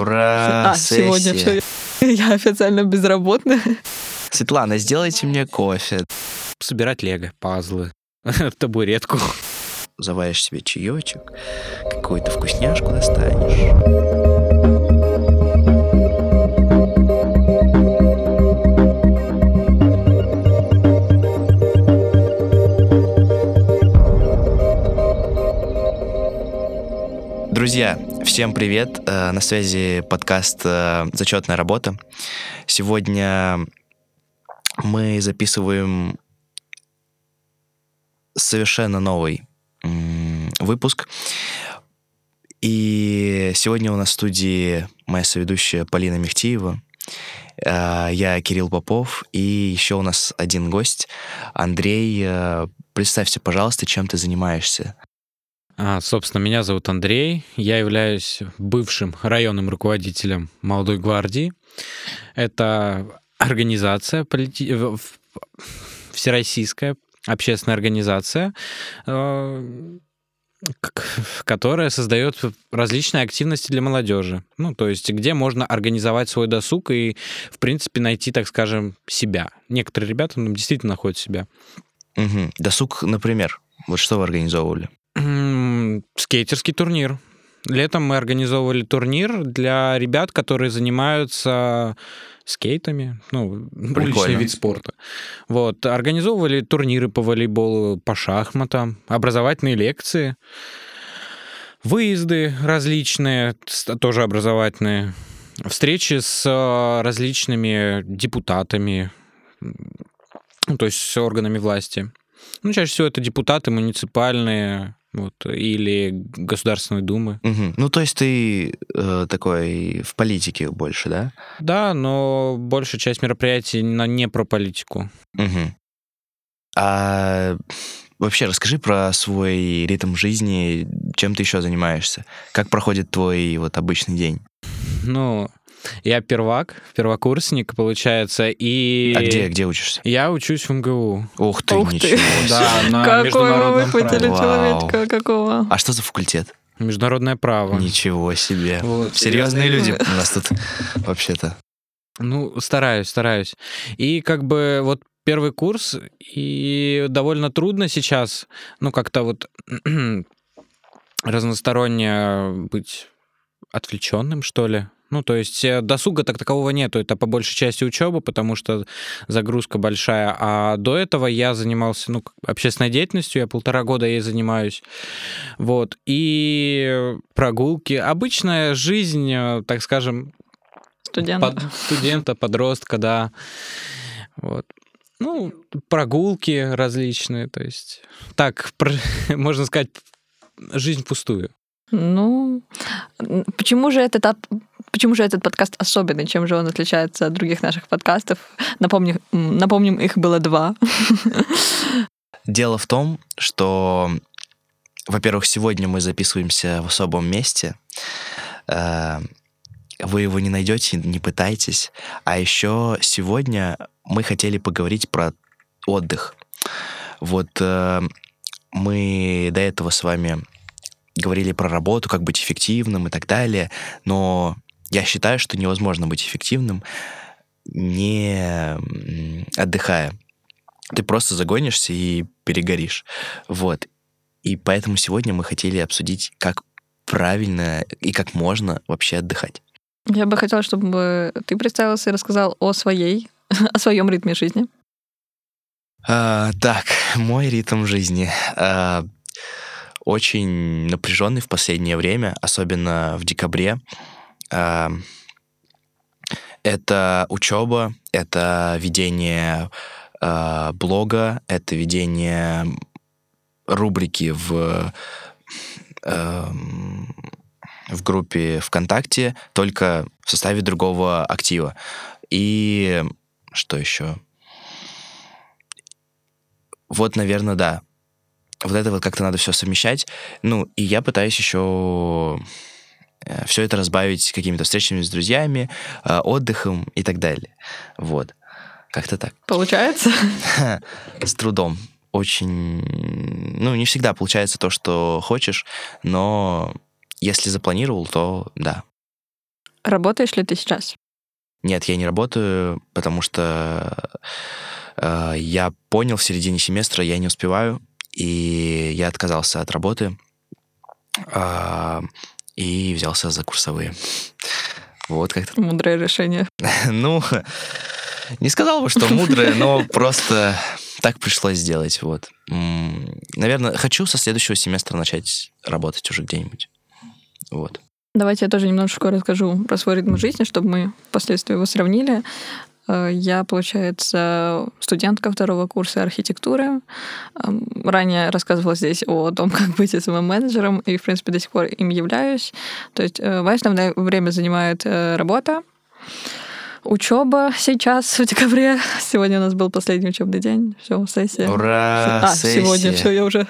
Ура! А, сегодня сессия. все. Я официально безработная. Светлана, сделайте мне кофе. Собирать лего, пазлы, табуретку. Заваришь себе чаечек, какую-то вкусняшку достанешь. Друзья, всем привет! Э, На связи подкаст э, «Зачетная работа». Сегодня мы записываем совершенно новый выпуск. И сегодня у нас в студии моя соведущая Полина Мехтиева. Э, Я Кирилл Попов. И еще у нас один гость, Андрей. Представься, пожалуйста, чем ты занимаешься. А, собственно, меня зовут Андрей. Я являюсь бывшим районным руководителем Молодой гвардии. Это организация, полити- всероссийская общественная организация, э, которая создает различные активности для молодежи. Ну, то есть, где можно организовать свой досуг и, в принципе, найти, так скажем, себя. Некоторые ребята ну, действительно находят себя. Мгм. Досуг, например. Вот что вы организовывали? Скейтерский турнир. Летом мы организовывали турнир для ребят, которые занимаются скейтами, ну, уличный Прикольно. вид спорта. Вот, организовывали турниры по волейболу, по шахматам, образовательные лекции, выезды различные, тоже образовательные, встречи с э, различными депутатами, ну, то есть с органами власти. Ну, чаще всего это депутаты муниципальные вот, или Государственной Думы. Мгм. Ну, то есть ты э, такой в политике больше, да? Да, но большая часть мероприятий на- не про политику. Мгм. А вообще расскажи про свой ритм жизни, чем ты еще занимаешься, как проходит твой вот обычный день. Ну, я первак, первокурсник, получается, и... А где, где учишься? Я учусь в МГУ. Ух ты, Ух ты. ничего себе. Да, на Какой вы. Вау. человечка какого. А что за факультет? Международное право. Ничего себе. Вот. Серьезные люди у нас тут вообще-то. Ну, стараюсь, стараюсь. И как бы вот первый курс, и довольно трудно сейчас, ну, как-то вот разносторонне быть отвлеченным, что ли. Ну, то есть э, досуга так такового нету, это по большей части учеба, потому что загрузка большая. А до этого я занимался, ну, общественной деятельностью, я полтора года ей занимаюсь. Вот. И прогулки. Обычная жизнь, э, так скажем, Студент. под- студента, подростка, да. Вот. Ну, прогулки различные, то есть так, можно сказать, жизнь пустую. Ну, почему же этот Почему же этот подкаст особенный? Чем же он отличается от других наших подкастов? Напомню, напомним, их было два. Дело в том, что, во-первых, сегодня мы записываемся в особом месте. Э, Вы его не найдете, не пытайтесь. А еще сегодня мы хотели поговорить про отдых. Вот э, мы до этого с вами говорили про работу, как быть эффективным и так далее, но я считаю, что невозможно быть эффективным, не отдыхая ты просто загонишься и перегоришь. Вот. И поэтому сегодня мы хотели обсудить, как правильно и как можно вообще отдыхать. Я бы хотела, чтобы ты представился и рассказал о своей, о своем ритме жизни. А, так, мой ритм жизни а, очень напряженный в последнее время, особенно в декабре. А, это учеба, это ведение а, блога, это ведение рубрики в эм, в группе ВКонтакте, только в составе другого актива. И что еще? Вот, наверное, да. Вот это вот как-то надо все совмещать. Ну, и я пытаюсь еще все это разбавить какими-то встречами с друзьями, э, отдыхом и так далее. Вот. Как-то так. Получается? С трудом. Очень... Ну, не всегда получается то, что хочешь, но если запланировал, то да. Работаешь ли ты сейчас? Нет, я не работаю, потому что э, я понял в середине семестра, я не успеваю, и я отказался от работы э, и взялся за курсовые. Вот как-то. Мудрое решение. Ну, не сказал бы, что мудрое, но просто так пришлось сделать. Вот. Наверное, хочу со следующего семестра начать работать уже где-нибудь. Вот. Давайте я тоже немножечко расскажу про свой ритм жизни, чтобы мы впоследствии его сравнили. Э, я, получается, студентка второго курса архитектуры. Эм, ранее рассказывала здесь о том, как быть СММ-менеджером, и, в принципе, до сих пор им являюсь. То есть в э, основное время занимает э, работа учеба сейчас в декабре. Сегодня у нас был последний учебный день. Все, сессия. Ура! А, сессия. сегодня все, я уже, я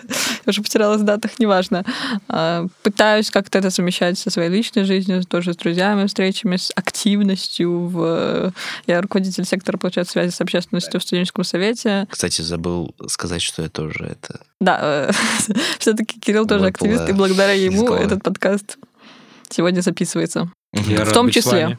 уже потерялась в датах, неважно. А, пытаюсь как-то это совмещать со своей личной жизнью, тоже с друзьями, встречами, с активностью. В... Я руководитель сектора, получается, связи с общественностью в студенческом совете. Кстати, забыл сказать, что я тоже это... Да, э, все-таки Кирилл тоже активист, и благодаря ему этот подкаст сегодня записывается. Я в том числе.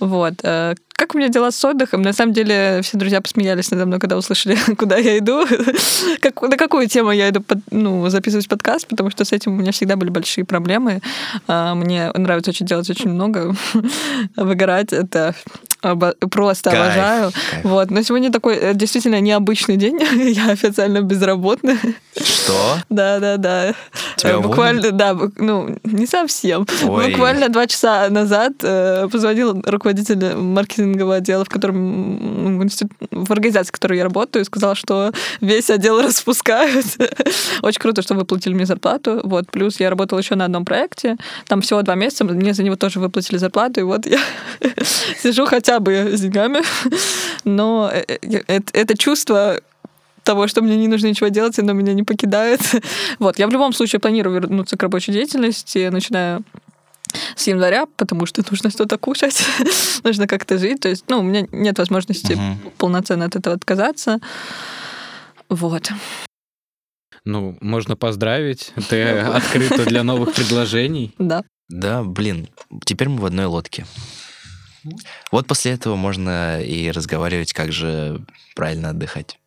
Вот. Э, как у меня дела с отдыхом? На самом деле, все друзья посмеялись надо мной, когда услышали, куда я иду, как, на какую тему я иду под, ну, записывать подкаст, потому что с этим у меня всегда были большие проблемы. А, мне нравится очень делать очень много. Выгорать — это Обо- просто кайф, обожаю. Кайф. Вот. Но сегодня такой э, действительно необычный день. Я официально безработная. Что? Да, да, да. Тебя Буквально, да, ну, не совсем. Ой. Буквально два часа назад э, позвонил руководитель маркетингового отдела, в котором в, организации, в которой я работаю, сказал, что весь отдел распускают. Очень круто, что выплатили мне зарплату. Вот. Плюс я работала еще на одном проекте. Там всего два месяца. Мне за него тоже выплатили зарплату. И вот я сижу, хотя бы с деньгами, но э, э, это, это чувство того, что мне не нужно ничего делать, оно меня не покидает. Вот, я в любом случае планирую вернуться к рабочей деятельности, начиная с января, потому что нужно что-то кушать, нужно как-то жить. То есть, ну, у меня нет возможности угу. полноценно от этого отказаться. Вот. Ну, можно поздравить. Ты открыта для новых предложений. Да. Да, блин, теперь мы в одной лодке. Вот после этого можно и разговаривать, как же правильно отдыхать.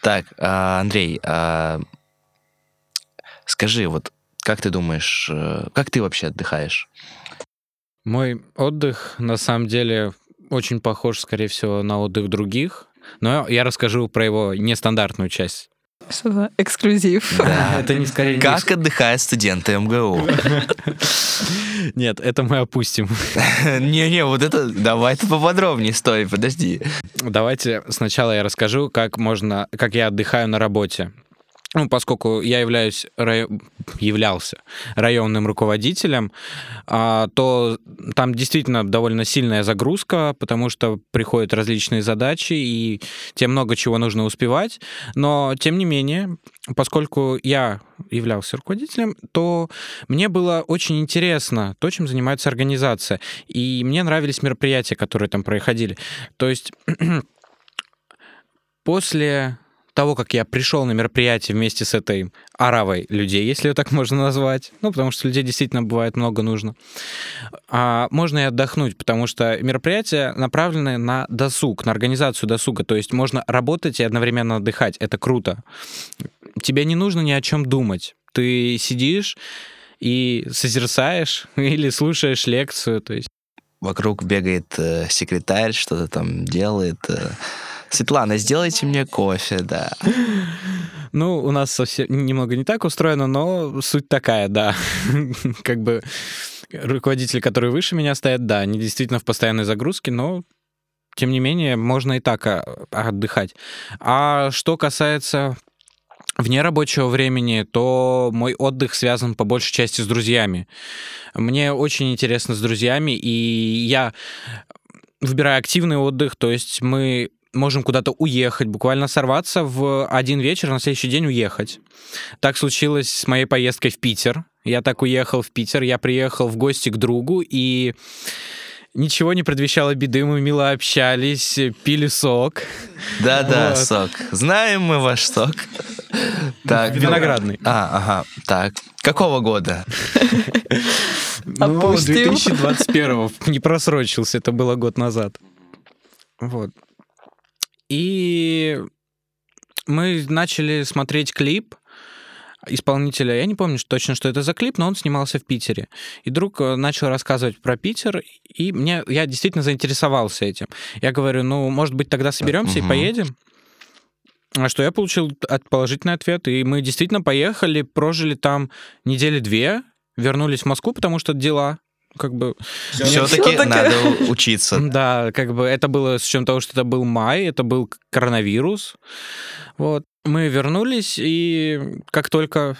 Так, а, Андрей, а, скажи, вот как ты думаешь, э, как ты вообще отдыхаешь? Мой отдых, на самом деле, очень похож, скорее всего, на отдых других. Но я расскажу про его нестандартную часть. Что за эксклюзив? Да, это не скорее... Как отдыхают студенты МГУ? Нет, это мы опустим. Не-не, вот это давай ты поподробнее, стой, подожди. Давайте сначала я расскажу, как можно, как я отдыхаю на работе ну, поскольку я являюсь, рай... являлся районным руководителем, а, то там действительно довольно сильная загрузка, потому что приходят различные задачи, и тебе много чего нужно успевать. Но, тем не менее, поскольку я являлся руководителем, то мне было очень интересно то, чем занимается организация. И мне нравились мероприятия, которые там происходили. То есть после того, как я пришел на мероприятие вместе с этой аравой людей, если ее так можно назвать, ну, потому что людей действительно бывает много нужно, а, можно и отдохнуть, потому что мероприятия направлены на досуг, на организацию досуга, то есть можно работать и одновременно отдыхать, это круто. Тебе не нужно ни о чем думать, ты сидишь и созерцаешь или слушаешь лекцию, то есть. Вокруг бегает э, секретарь, что-то там делает, э, Светлана, сделайте мне кофе, да. Ну, у нас совсем немного не так устроено, но суть такая, да. Как бы руководители, которые выше меня стоят, да, они действительно в постоянной загрузке, но тем не менее, можно и так а, отдыхать. А что касается вне рабочего времени, то мой отдых связан по большей части с друзьями. Мне очень интересно с друзьями, и я выбираю активный отдых, то есть мы можем куда-то уехать, буквально сорваться в один вечер, на следующий день уехать. Так случилось с моей поездкой в Питер. Я так уехал в Питер, я приехал в гости к другу, и ничего не предвещало беды, мы мило общались, пили сок. Да-да, вот. сок. Знаем мы ваш сок. Так, виноградный. А, ага, так. Какого года? Ну, 2021 не просрочился, это было год назад. Вот. И мы начали смотреть клип исполнителя, я не помню точно, что это за клип, но он снимался в Питере. И друг э, начал рассказывать про Питер, и мне, я действительно заинтересовался этим. Я говорю, ну, может быть, тогда соберемся угу. и поедем? А что я получил положительный ответ, и мы действительно поехали, прожили там недели две, вернулись в Москву, потому что дела как бы... Все-таки надо учиться. Да, как бы это было с учетом того, что это был май, это был коронавирус. Вот. Мы вернулись, и как только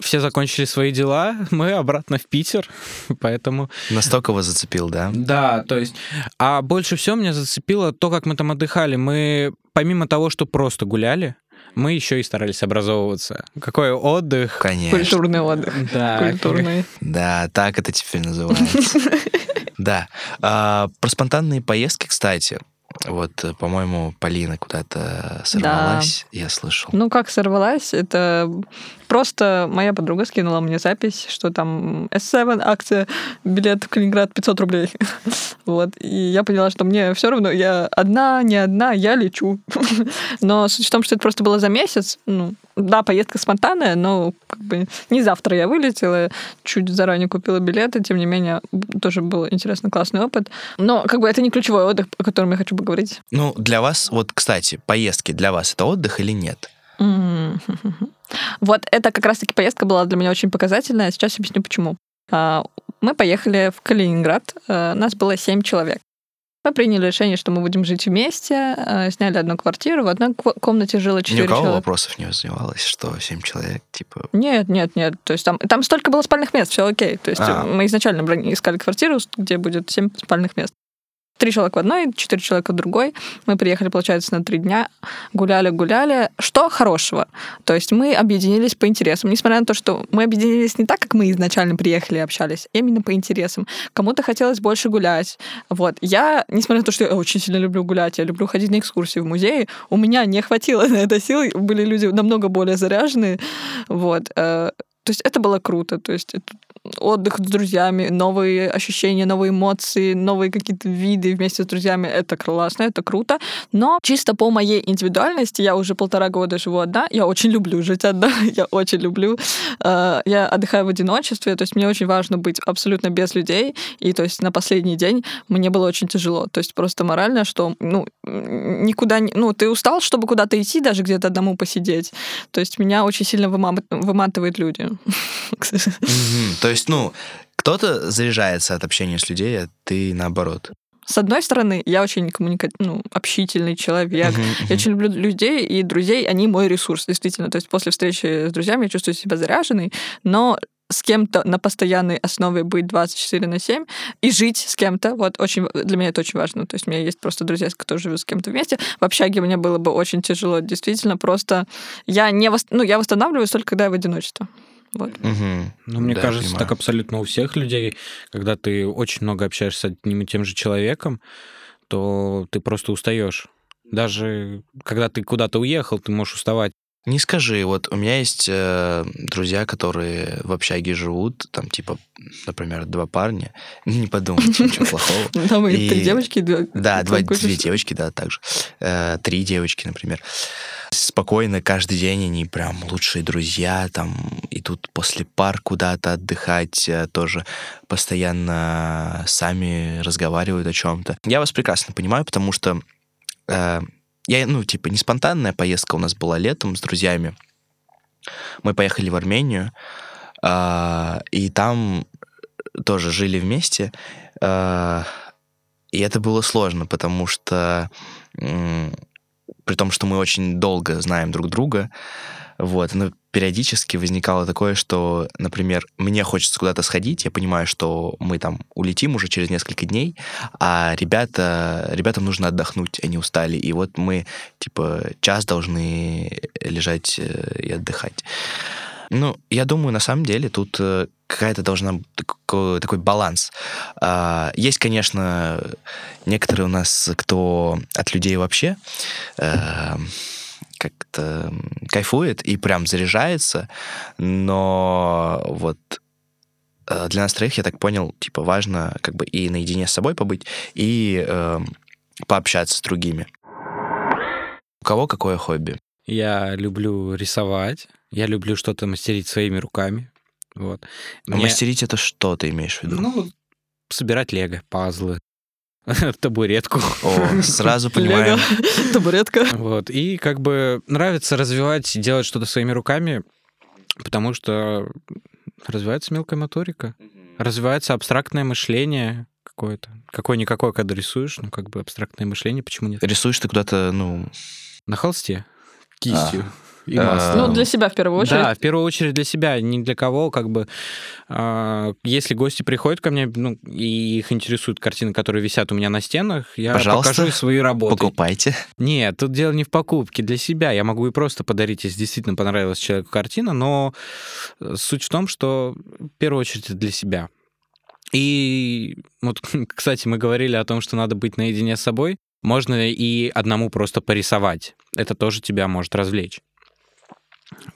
все закончили свои дела, мы обратно в Питер, поэтому... Настолько вас зацепил, да? Да, то есть... А больше всего меня зацепило то, как мы там отдыхали. Мы, помимо того, что просто гуляли, мы еще и старались образовываться. Какой отдых. Конечно. Культурный отдых. Да. Культурный. Да, так это теперь называется. Да. А, про спонтанные поездки, кстати. Вот, э, по-моему, Полина куда-то сорвалась, да. я слышал. Ну, как сорвалась? Это просто моя подруга скинула мне запись, что там S7 акция, билет в Калининград 500 рублей. вот. И я поняла, что мне все равно, я одна, не одна, я лечу. Но суть в том, что это просто было за месяц, ну, да, поездка спонтанная, но как бы не завтра я вылетела, чуть заранее купила билеты, тем не менее, тоже был интересный, классный опыт. Но как бы это не ключевой отдых, о котором я хочу поговорить. Ну, для вас, вот, кстати, поездки для вас это отдых или нет? Вот это как раз-таки поездка была для меня очень показательная. Сейчас объясню почему. А, мы поехали в Калининград. Э, нас было семь человек. Мы приняли решение, что мы будем жить вместе, э, сняли одну квартиру, в одной комнате жило четыре человека. Ни у кого вопросов не вызывалось, что семь человек, типа... Нет, нет, нет. То есть там, там столько было спальных мест, все окей. То есть а. мы изначально искали квартиру, где будет семь спальных мест. Три человека в одной, четыре человека в другой. Мы приехали, получается, на три дня, гуляли-гуляли. Что хорошего? То есть мы объединились по интересам. Несмотря на то, что мы объединились не так, как мы изначально приехали и общались, именно по интересам. Кому-то хотелось больше гулять. Вот. Я, несмотря на то, что я очень сильно люблю гулять, я люблю ходить на экскурсии в музеи, у меня не хватило на это сил. Были люди намного более заряженные. Вот. Э, то есть это было круто. То есть это отдых с друзьями, новые ощущения, новые эмоции, новые какие-то виды вместе с друзьями. Это классно, это круто. Но чисто по моей индивидуальности, я уже полтора года живу одна, я очень люблю жить одна, я очень люблю. Э, я отдыхаю в одиночестве, то есть мне очень важно быть абсолютно без людей. И то есть на последний день мне было очень тяжело. То есть просто морально, что ну, никуда не... Ну, ты устал, чтобы куда-то идти, даже где-то одному посидеть. То есть меня очень сильно выматывают люди. То есть, ну, кто-то заряжается от общения с людьми, а ты наоборот. С одной стороны, я очень коммуника... ну, общительный человек. Uh-huh, uh-huh. Я очень люблю людей, и друзей, они мой ресурс, действительно. То есть после встречи с друзьями я чувствую себя заряженной, но с кем-то на постоянной основе быть 24 на 7 и жить с кем-то. Вот очень для меня это очень важно. То есть у меня есть просто друзья, которые живут с кем-то вместе. В общаге мне было бы очень тяжело, действительно. Просто я не вос... ну, я восстанавливаюсь только когда я в одиночестве. Вот. Угу. Ну, мне да, кажется, понимаю. так абсолютно у всех людей, когда ты очень много общаешься с одним и тем же человеком, то ты просто устаешь. Даже когда ты куда-то уехал, ты можешь уставать. Не скажи, вот у меня есть э, друзья, которые в общаге живут, там типа, например, два парня. Не подумайте, ничего плохого. Там и три девочки. Да, две девочки, да, также. Э, три девочки, например. Спокойно каждый день они прям лучшие друзья, там идут после пар куда-то отдыхать, э, тоже постоянно сами разговаривают о чем-то. Я вас прекрасно понимаю, потому что я, ну, типа, не спонтанная поездка у нас была летом с друзьями. Мы поехали в Армению, э, и там тоже жили вместе. Э, и это было сложно, потому что э, при том, что мы очень долго знаем друг друга, вот, но периодически возникало такое, что, например, мне хочется куда-то сходить, я понимаю, что мы там улетим уже через несколько дней, а ребята, ребятам нужно отдохнуть, они устали, и вот мы, типа, час должны лежать э, и отдыхать. Ну, я думаю, на самом деле тут э, какая-то должна такой, такой баланс. А, есть, конечно, некоторые у нас, кто от людей вообще э, как-то кайфует и прям заряжается, но вот э, для нас троих, я так понял, типа важно как бы и наедине с собой побыть, и э, пообщаться с другими. У кого какое хобби? Я люблю рисовать, я люблю что-то мастерить своими руками. Вот. Мне... Мастерить это что ты имеешь в виду? Ну, собирать лего, пазлы, табуретку. О, сразу понимаем. Табуретка. Вот. И как бы нравится развивать, делать что-то своими руками, потому что развивается мелкая моторика, развивается абстрактное мышление какое-то. Какое-никакое, когда рисуешь, ну, как бы абстрактное мышление, почему нет? Рисуешь ты куда-то, ну... На холсте, кистью. А и маслом. Ну, для себя в первую очередь. Да, в первую очередь для себя, не для кого, как бы. Э, если гости приходят ко мне, ну, и их интересуют картины, которые висят у меня на стенах, я Пожалуйста, покажу свои работы. покупайте. Нет, тут дело не в покупке, для себя. Я могу и просто подарить, если действительно понравилась человеку картина, но суть в том, что в первую очередь для себя. И вот, кстати, мы говорили о том, что надо быть наедине с собой. Можно и одному просто порисовать. Это тоже тебя может развлечь.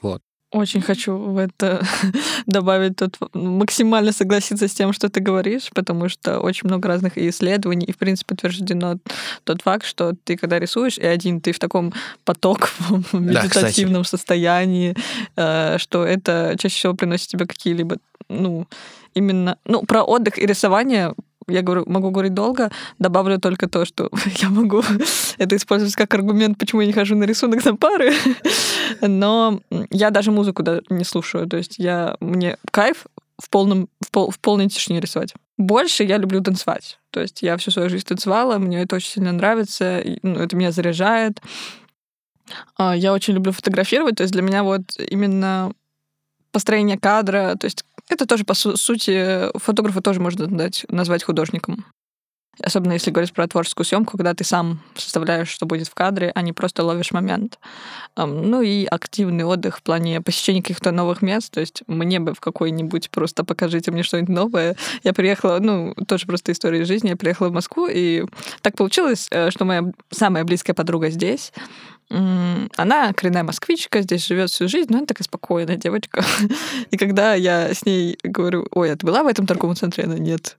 Вот. Очень хочу в это добавить тут максимально согласиться с тем, что ты говоришь, потому что очень много разных исследований, и, в принципе, подтверждено тот факт, что ты, когда рисуешь, и один ты в таком потоковом медитативном да, состоянии, э, что это чаще всего приносит тебе какие-либо, ну, именно, ну, про отдых и рисование я говорю, могу говорить долго, добавлю только то, что я могу это использовать как аргумент, почему я не хожу на рисунок на пары. Но я даже музыку не слушаю. То есть я, мне кайф в, полном, в, пол, в полной тишине рисовать. Больше я люблю танцевать. То есть я всю свою жизнь танцевала, мне это очень сильно нравится, ну, это меня заряжает. А, я очень люблю фотографировать, то есть для меня вот именно построение кадра, то есть это тоже, по су- сути, фотографа тоже можно дать, назвать художником. Особенно если говорить про творческую съемку, когда ты сам составляешь, что будет в кадре, а не просто ловишь момент. Ну и активный отдых в плане посещения каких-то новых мест. То есть мне бы в какой-нибудь просто покажите мне что-нибудь новое. Я приехала, ну, тоже просто история жизни. Я приехала в Москву, и так получилось, э, что моя самая близкая подруга здесь. Она коренная москвичка, здесь живет всю жизнь, но она такая спокойная девочка. И когда я с ней говорю, ой, а ты была в этом торговом центре? Она нет.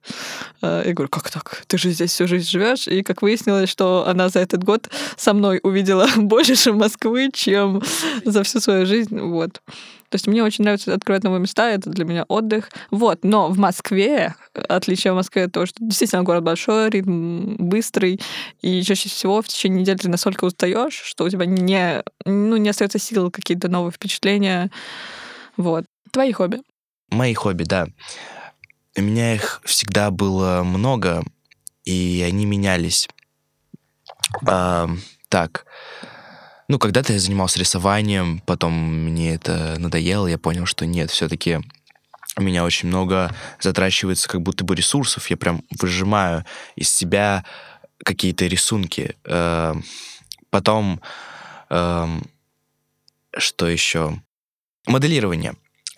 А, я говорю, как так? Ты же здесь всю жизнь живешь. И как выяснилось, что она за этот год со мной увидела больше Москвы, чем за всю свою жизнь. Вот. То есть мне очень нравится открывать новые места, это для меня отдых. Вот, но в Москве, отличие в Москве то, что действительно город большой, ритм быстрый, и чаще всего в течение недели ты настолько устаешь, что у тебя не, ну, не остается сил какие-то новые впечатления. Вот. Твои хобби? Мои хобби, да. У меня их всегда было много, и они менялись. А, так, ну, когда-то я занимался рисованием, потом мне это надоело, я понял, что нет, все-таки у меня очень много затрачивается как будто бы ресурсов, я прям выжимаю из себя какие-то рисунки. Эм, потом, эм, что еще? Моделирование.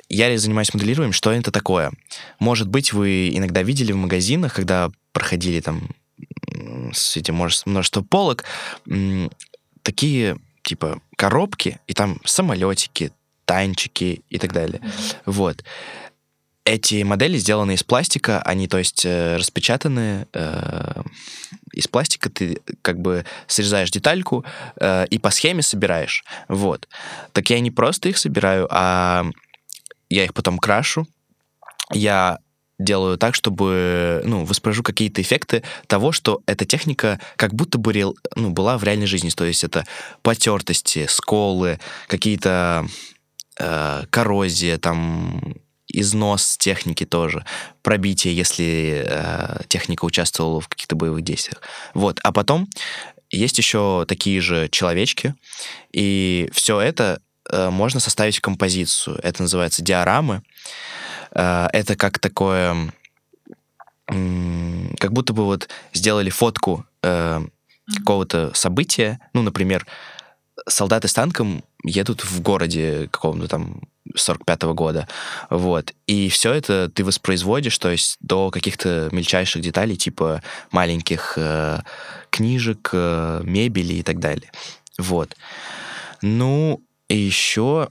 Я занимаюсь моделированием. Что это такое? Может быть, вы иногда видели в магазинах, когда проходили там с этим множество полок, такие типа коробки, и там самолетики, танчики и так далее. Mm-hmm. Вот. Эти модели сделаны из пластика, они, то есть, э, распечатаны э, из пластика, ты как бы срезаешь детальку э, и по схеме собираешь. Вот. Так я не просто их собираю, а я их потом крашу, я делаю так, чтобы, ну, воспроизвожу какие-то эффекты того, что эта техника как будто бы реал, ну, была в реальной жизни. То есть это потертости, сколы, какие-то э, коррозия, там, износ техники тоже, пробитие, если э, техника участвовала в каких-то боевых действиях. Вот. А потом есть еще такие же человечки, и все это э, можно составить в композицию. Это называется диорамы. Это как такое, как будто бы вот сделали фотку э, какого-то события, ну, например, солдаты с танком едут в городе каком-то там 45-го года, вот, и все это ты воспроизводишь, то есть до каких-то мельчайших деталей, типа маленьких э, книжек, э, мебели и так далее, вот. Ну, и еще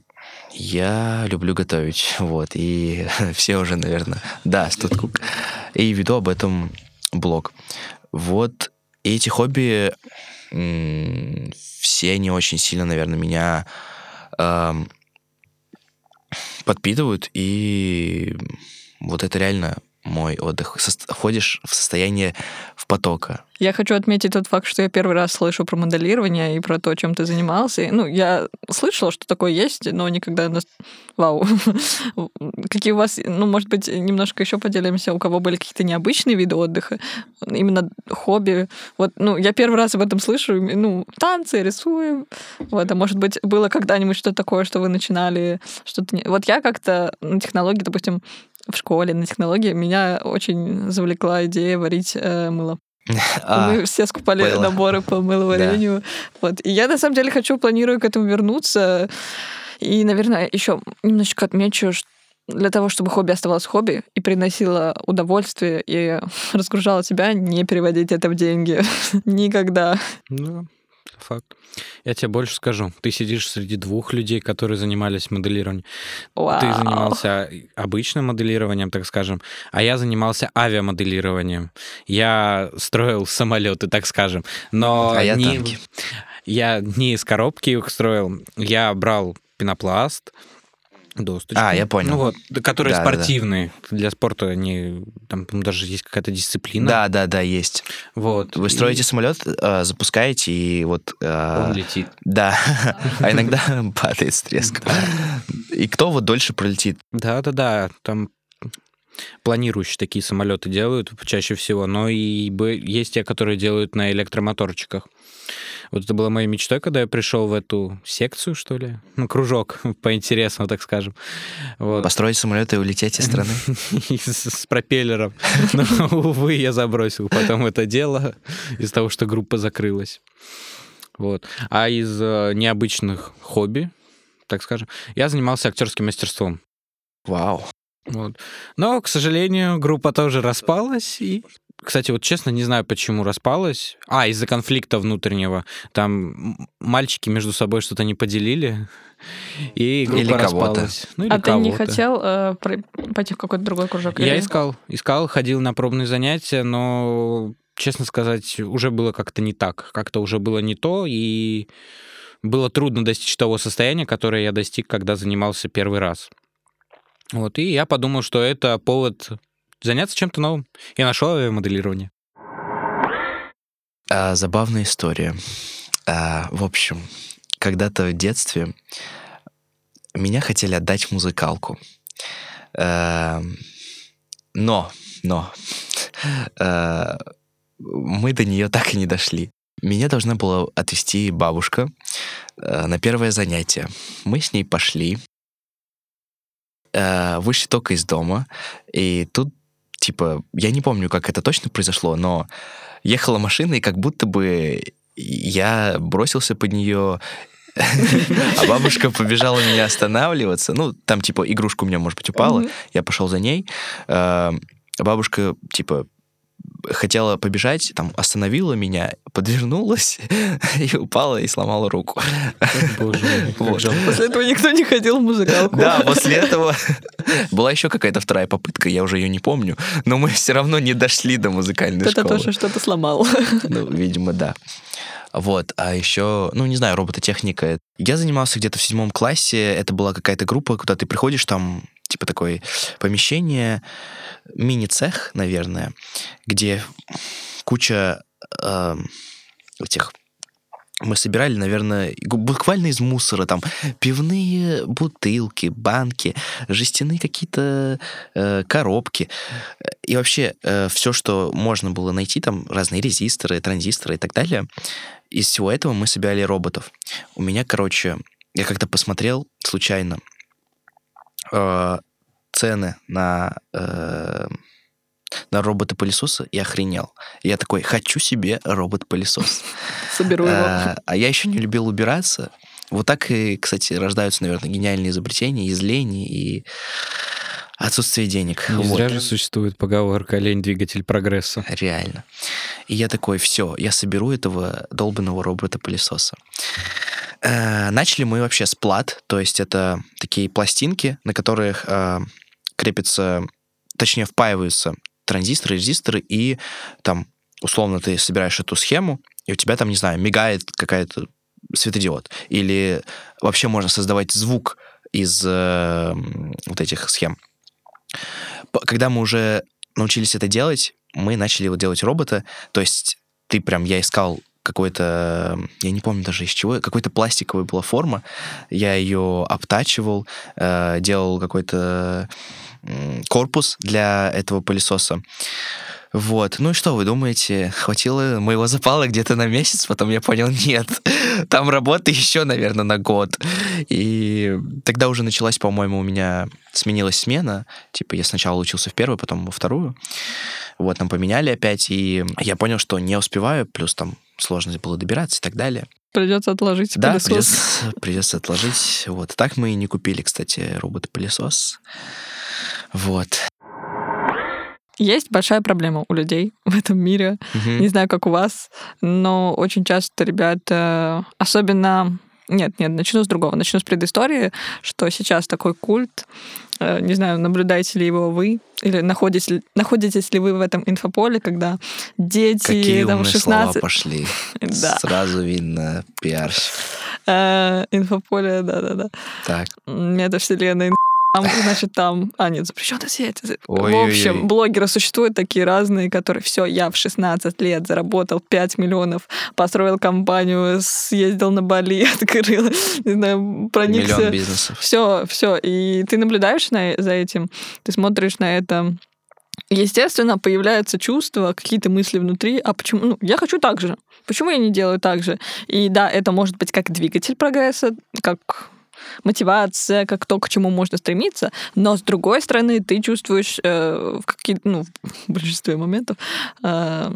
я люблю готовить, вот, и все уже, наверное, да, Студкук, и веду об этом блог. Вот, эти хобби, все они очень сильно, наверное, меня э, подпитывают, и вот это реально мой отдых. Входишь в состояние в потока. Я хочу отметить тот факт, что я первый раз слышу про моделирование и про то, чем ты занимался. Ну, я слышала, что такое есть, но никогда... Вау. Какие у вас... Ну, может быть, немножко еще поделимся, у кого были какие-то необычные виды отдыха, именно хобби. Вот, ну, я первый раз об этом слышу. Ну, танцы, рисуем. Вот, а может быть, было когда-нибудь что-то такое, что вы начинали что-то... Вот я как-то на технологии, допустим, в школе на технологии, меня очень завлекла идея варить э, мыло. А, Мы все скупали было. наборы по мыловарению. Да. Вот. И я на самом деле хочу, планирую к этому вернуться. И, наверное, еще немножечко отмечу, что для того, чтобы хобби оставалось хобби и приносило удовольствие и разгружало тебя, не переводить это в деньги. Никогда. Ну, факт. Я тебе больше скажу. Ты сидишь среди двух людей, которые занимались моделированием. Вау. Ты занимался обычным моделированием, так скажем, а я занимался авиамоделированием. Я строил самолеты, так скажем. Но а я не... танки. Я не из коробки их строил. Я брал пенопласт, досточку. А, я понял. Ну вот, которые да, спортивные. Да, да. Для спорта они, там даже есть какая-то дисциплина. Да, да, да, есть. Вот. Вы строите и... самолет, э, запускаете, и вот... Э, Он летит. Да. А иногда падает с треском. И кто вот дольше пролетит? Да, да, да. Там планирующие такие самолеты делают чаще всего, но и есть те, которые делают на электромоторчиках. Вот это была моя мечта, когда я пришел в эту секцию, что ли, ну, кружок по интересам, так скажем. Вот. Построить самолет и улететь из страны? С пропеллером. Но, увы, я забросил потом это дело из того, что группа закрылась. Вот. А из э, необычных хобби, так скажем, я занимался актерским мастерством. Вау. Вот. Но, к сожалению, группа тоже распалась, и кстати, вот честно, не знаю, почему распалась. А, из-за конфликта внутреннего. Там мальчики между собой что-то не поделили, и группа Или распалась. Ну, или а ты не хотел э, пойти в какой-то другой кружок? Я или? искал, искал, ходил на пробные занятия, но, честно сказать, уже было как-то не так. Как-то уже было не то, и было трудно достичь того состояния, которое я достиг, когда занимался первый раз. Вот, и я подумал, что это повод заняться чем-то новым. Я нашел моделирование. А, забавная история. А, в общем, когда-то в детстве меня хотели отдать в музыкалку. А, но, но, а, мы до нее так и не дошли. Меня должна была отвезти бабушка а, на первое занятие. Мы с ней пошли, а, вышли только из дома, и тут типа, я не помню, как это точно произошло, но ехала машина, и как будто бы я бросился под нее, а бабушка побежала меня останавливаться. Ну, там, типа, игрушка у меня, может быть, упала. Я пошел за ней. А, бабушка, типа, хотела побежать, там, остановила меня, подвернулась и упала и сломала руку. Боже мой, вот. После этого никто не ходил в музыкалку. Да, после этого была еще какая-то вторая попытка, я уже ее не помню, но мы все равно не дошли до музыкальной школы. Это тоже что-то сломал. Ну, видимо, да. Вот, а еще, ну, не знаю, робототехника. Я занимался где-то в седьмом классе, это была какая-то группа, куда ты приходишь, там, типа, такое помещение, мини-цех, наверное, где куча э, этих мы собирали, наверное, буквально из мусора, там, пивные бутылки, банки, жестяные какие-то э, коробки. И вообще э, все, что можно было найти, там, разные резисторы, транзисторы и так далее. Из всего этого мы собирали роботов. У меня, короче, я как-то посмотрел случайно э, цены на э, на робота-пылесоса и охренел. Я такой, хочу себе робот-пылесос. Соберу его. А, а я еще не любил убираться. Вот так и, кстати, рождаются, наверное, гениальные изобретения из лени и отсутствие денег. Не Вот. зря же существует поговорка «лень – двигатель прогресса». Реально. И я такой, все, я соберу этого долбанного робота-пылесоса. Э, Начали мы вообще с плат, то есть это такие пластинки, на которых э, крепятся, точнее впаиваются транзисторы, резисторы, и там, условно, ты собираешь эту схему, и у тебя там, не знаю, мигает какая-то светодиод. Или вообще можно создавать звук из э, вот этих схем. Когда мы уже научились это делать, мы начали вот делать робота. То есть ты прям, я искал какой-то, я не помню даже из чего, какой-то пластиковая была форма. Я ее обтачивал, э, делал какой-то м, корпус для этого пылесоса. Вот. Ну и что вы думаете? Хватило моего запала где-то на месяц, потом я понял, нет, там работы еще, наверное, на год. И тогда уже началась, по-моему, у меня сменилась смена. Типа я сначала учился в первую, потом во вторую. Вот, нам поменяли опять, и я понял, что не успеваю, плюс там сложно было добираться и так далее. Придется отложить Да, пылесос. придется, придется отложить. Вот. Так мы и не купили, кстати, робот-пылесос. Вот. Есть большая проблема у людей в этом мире. Мгм. Не знаю, как у вас, но очень часто ребята, особенно... Нет, нет, начну с другого. Начну с предыстории, что сейчас такой культ. э, Не знаю, наблюдаете ли его вы, или находитесь, находитесь ли вы в этом инфополе, когда дети Какие там, умные 16... слова пошли. Да. Сразу видно пиарщик. Э, инфополе, да-да-да. Так. Метавселенная, там, значит, там... А, нет, запрещенная сеть. В Ой-ой-ой. общем, блогеры существуют такие разные, которые все, я в 16 лет заработал 5 миллионов, построил компанию, съездил на Бали, открыл, не знаю, Миллион проникся. бизнесов. Все, все. И ты наблюдаешь на, за этим, ты смотришь на это. Естественно, появляются чувства, какие-то мысли внутри, а почему, ну, я хочу так же, почему я не делаю так же? И да, это может быть как двигатель прогресса, как мотивация, как то, к чему можно стремиться, но с другой стороны ты чувствуешь э, в какие ну, в большинстве моментов э,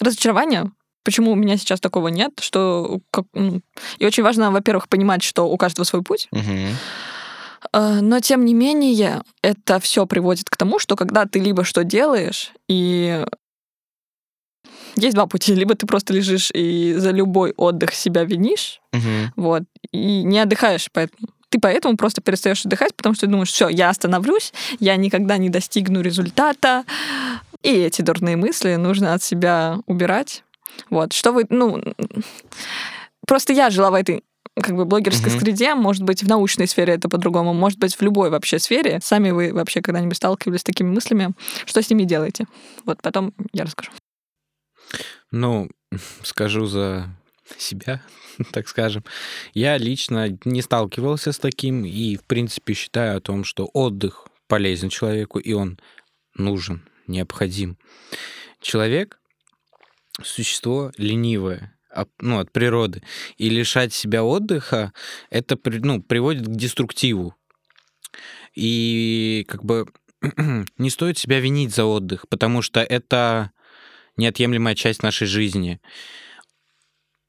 разочарование. Почему у меня сейчас такого нет? Что, как, ну, и очень важно, во-первых, понимать, что у каждого свой путь. Э, Но тем не менее, это все приводит к тому, что когда ты либо что делаешь, и есть два пути. Либо ты просто лежишь и за любой отдых себя винишь, Мгм. вот, и не отдыхаешь поэтому. Ты поэтому просто перестаешь отдыхать, потому что ты думаешь, все, я остановлюсь, я никогда не достигну результата. И эти дурные мысли нужно от себя убирать. Вот, что вы, ну, просто я жила в этой как бы блогерской Мгм. среде, может быть, в научной сфере это по-другому, может быть, в любой вообще сфере. Сами вы вообще когда-нибудь сталкивались с такими мыслями? Что с ними делаете? Вот потом я расскажу. Ну, скажу за себя, так скажем. Я лично не сталкивался с таким и, в принципе, считаю о том, что отдых полезен человеку, и он нужен, необходим. Человек — существо ленивое, ну, от природы. И лишать себя отдыха, это ну, приводит к деструктиву. И как бы не стоит себя винить за отдых, потому что это неотъемлемая часть нашей жизни.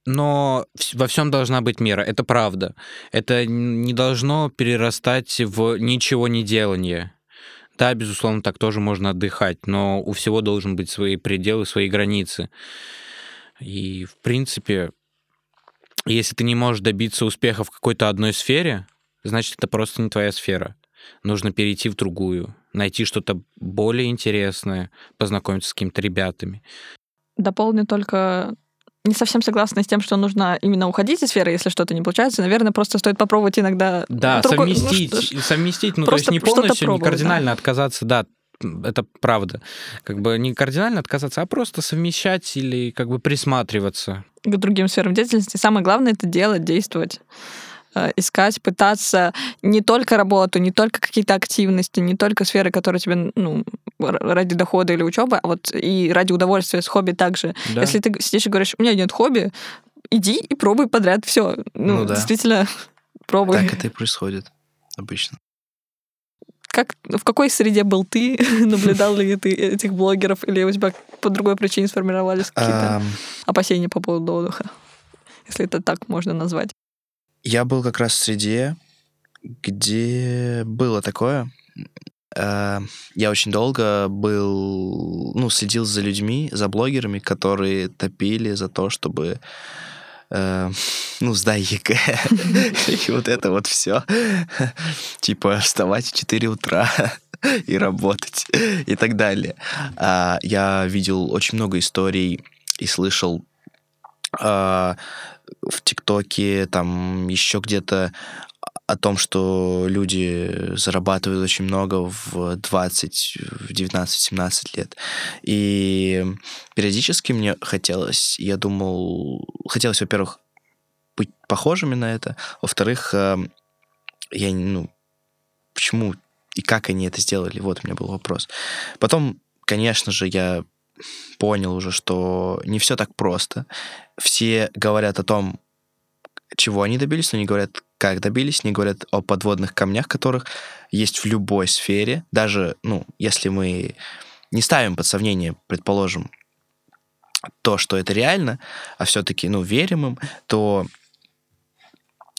Но во всем должна быть мера, это правда. Это не должно перерастать в ничего не делание. Да, безусловно, так тоже можно отдыхать, но у всего должен быть свои пределы, свои границы. И, в принципе, если ты не можешь добиться успеха в какой-то одной сфере, значит, это просто не твоя сфера. Нужно перейти в другую, найти что-то более интересное, познакомиться с какими-то ребятами. Дополню только не совсем согласна с тем, что нужно именно уходить из сферы, если что-то не получается. Наверное, просто стоит попробовать иногда... Да, ну, совместить, что ж, совместить, ну, то есть не полностью, не кардинально отказаться, да, это правда. Как бы не кардинально отказаться, а просто совмещать или как бы присматриваться. к другим сферам деятельности. Самое главное это делать, действовать искать, пытаться не только работу, не только какие-то активности, не только сферы, которые тебе ну, ради дохода или учебы, а вот и ради удовольствия с хобби также. Да. Если ты сидишь и говоришь, у меня нет хобби, иди и пробуй подряд все. Ну, Ну да. действительно, пробуй. Так это и происходит обычно. как, в какой среде был ты? Наблюдал ли ты этих блогеров? Или у тебя по другой причине сформировались какие-то опасения по поводу отдыха? Если это так можно назвать. Я был как раз в среде, где было такое. Э, я очень долго был, ну, следил за людьми, за блогерами, которые топили за то, чтобы э, ну, сдай ЕГЭ. И вот это вот все. Типа вставать в 4 утра и работать и так далее. А, я видел очень много историй и слышал а, в ТикТоке, там еще где-то о том, что люди зарабатывают очень много в 20, в 19-17 лет. И периодически мне хотелось, я думал, хотелось, во-первых, быть похожими на это, во-вторых, эм, я, ну, почему и как они это сделали, вот у меня был вопрос. Потом, конечно же, я понял уже, что не все так просто. Все говорят о том, чего они добились, но не говорят, как добились, не говорят о подводных камнях, которых есть в любой сфере. Даже, ну, если мы не ставим под сомнение, предположим, то, что это реально, а все-таки, ну, верим им, то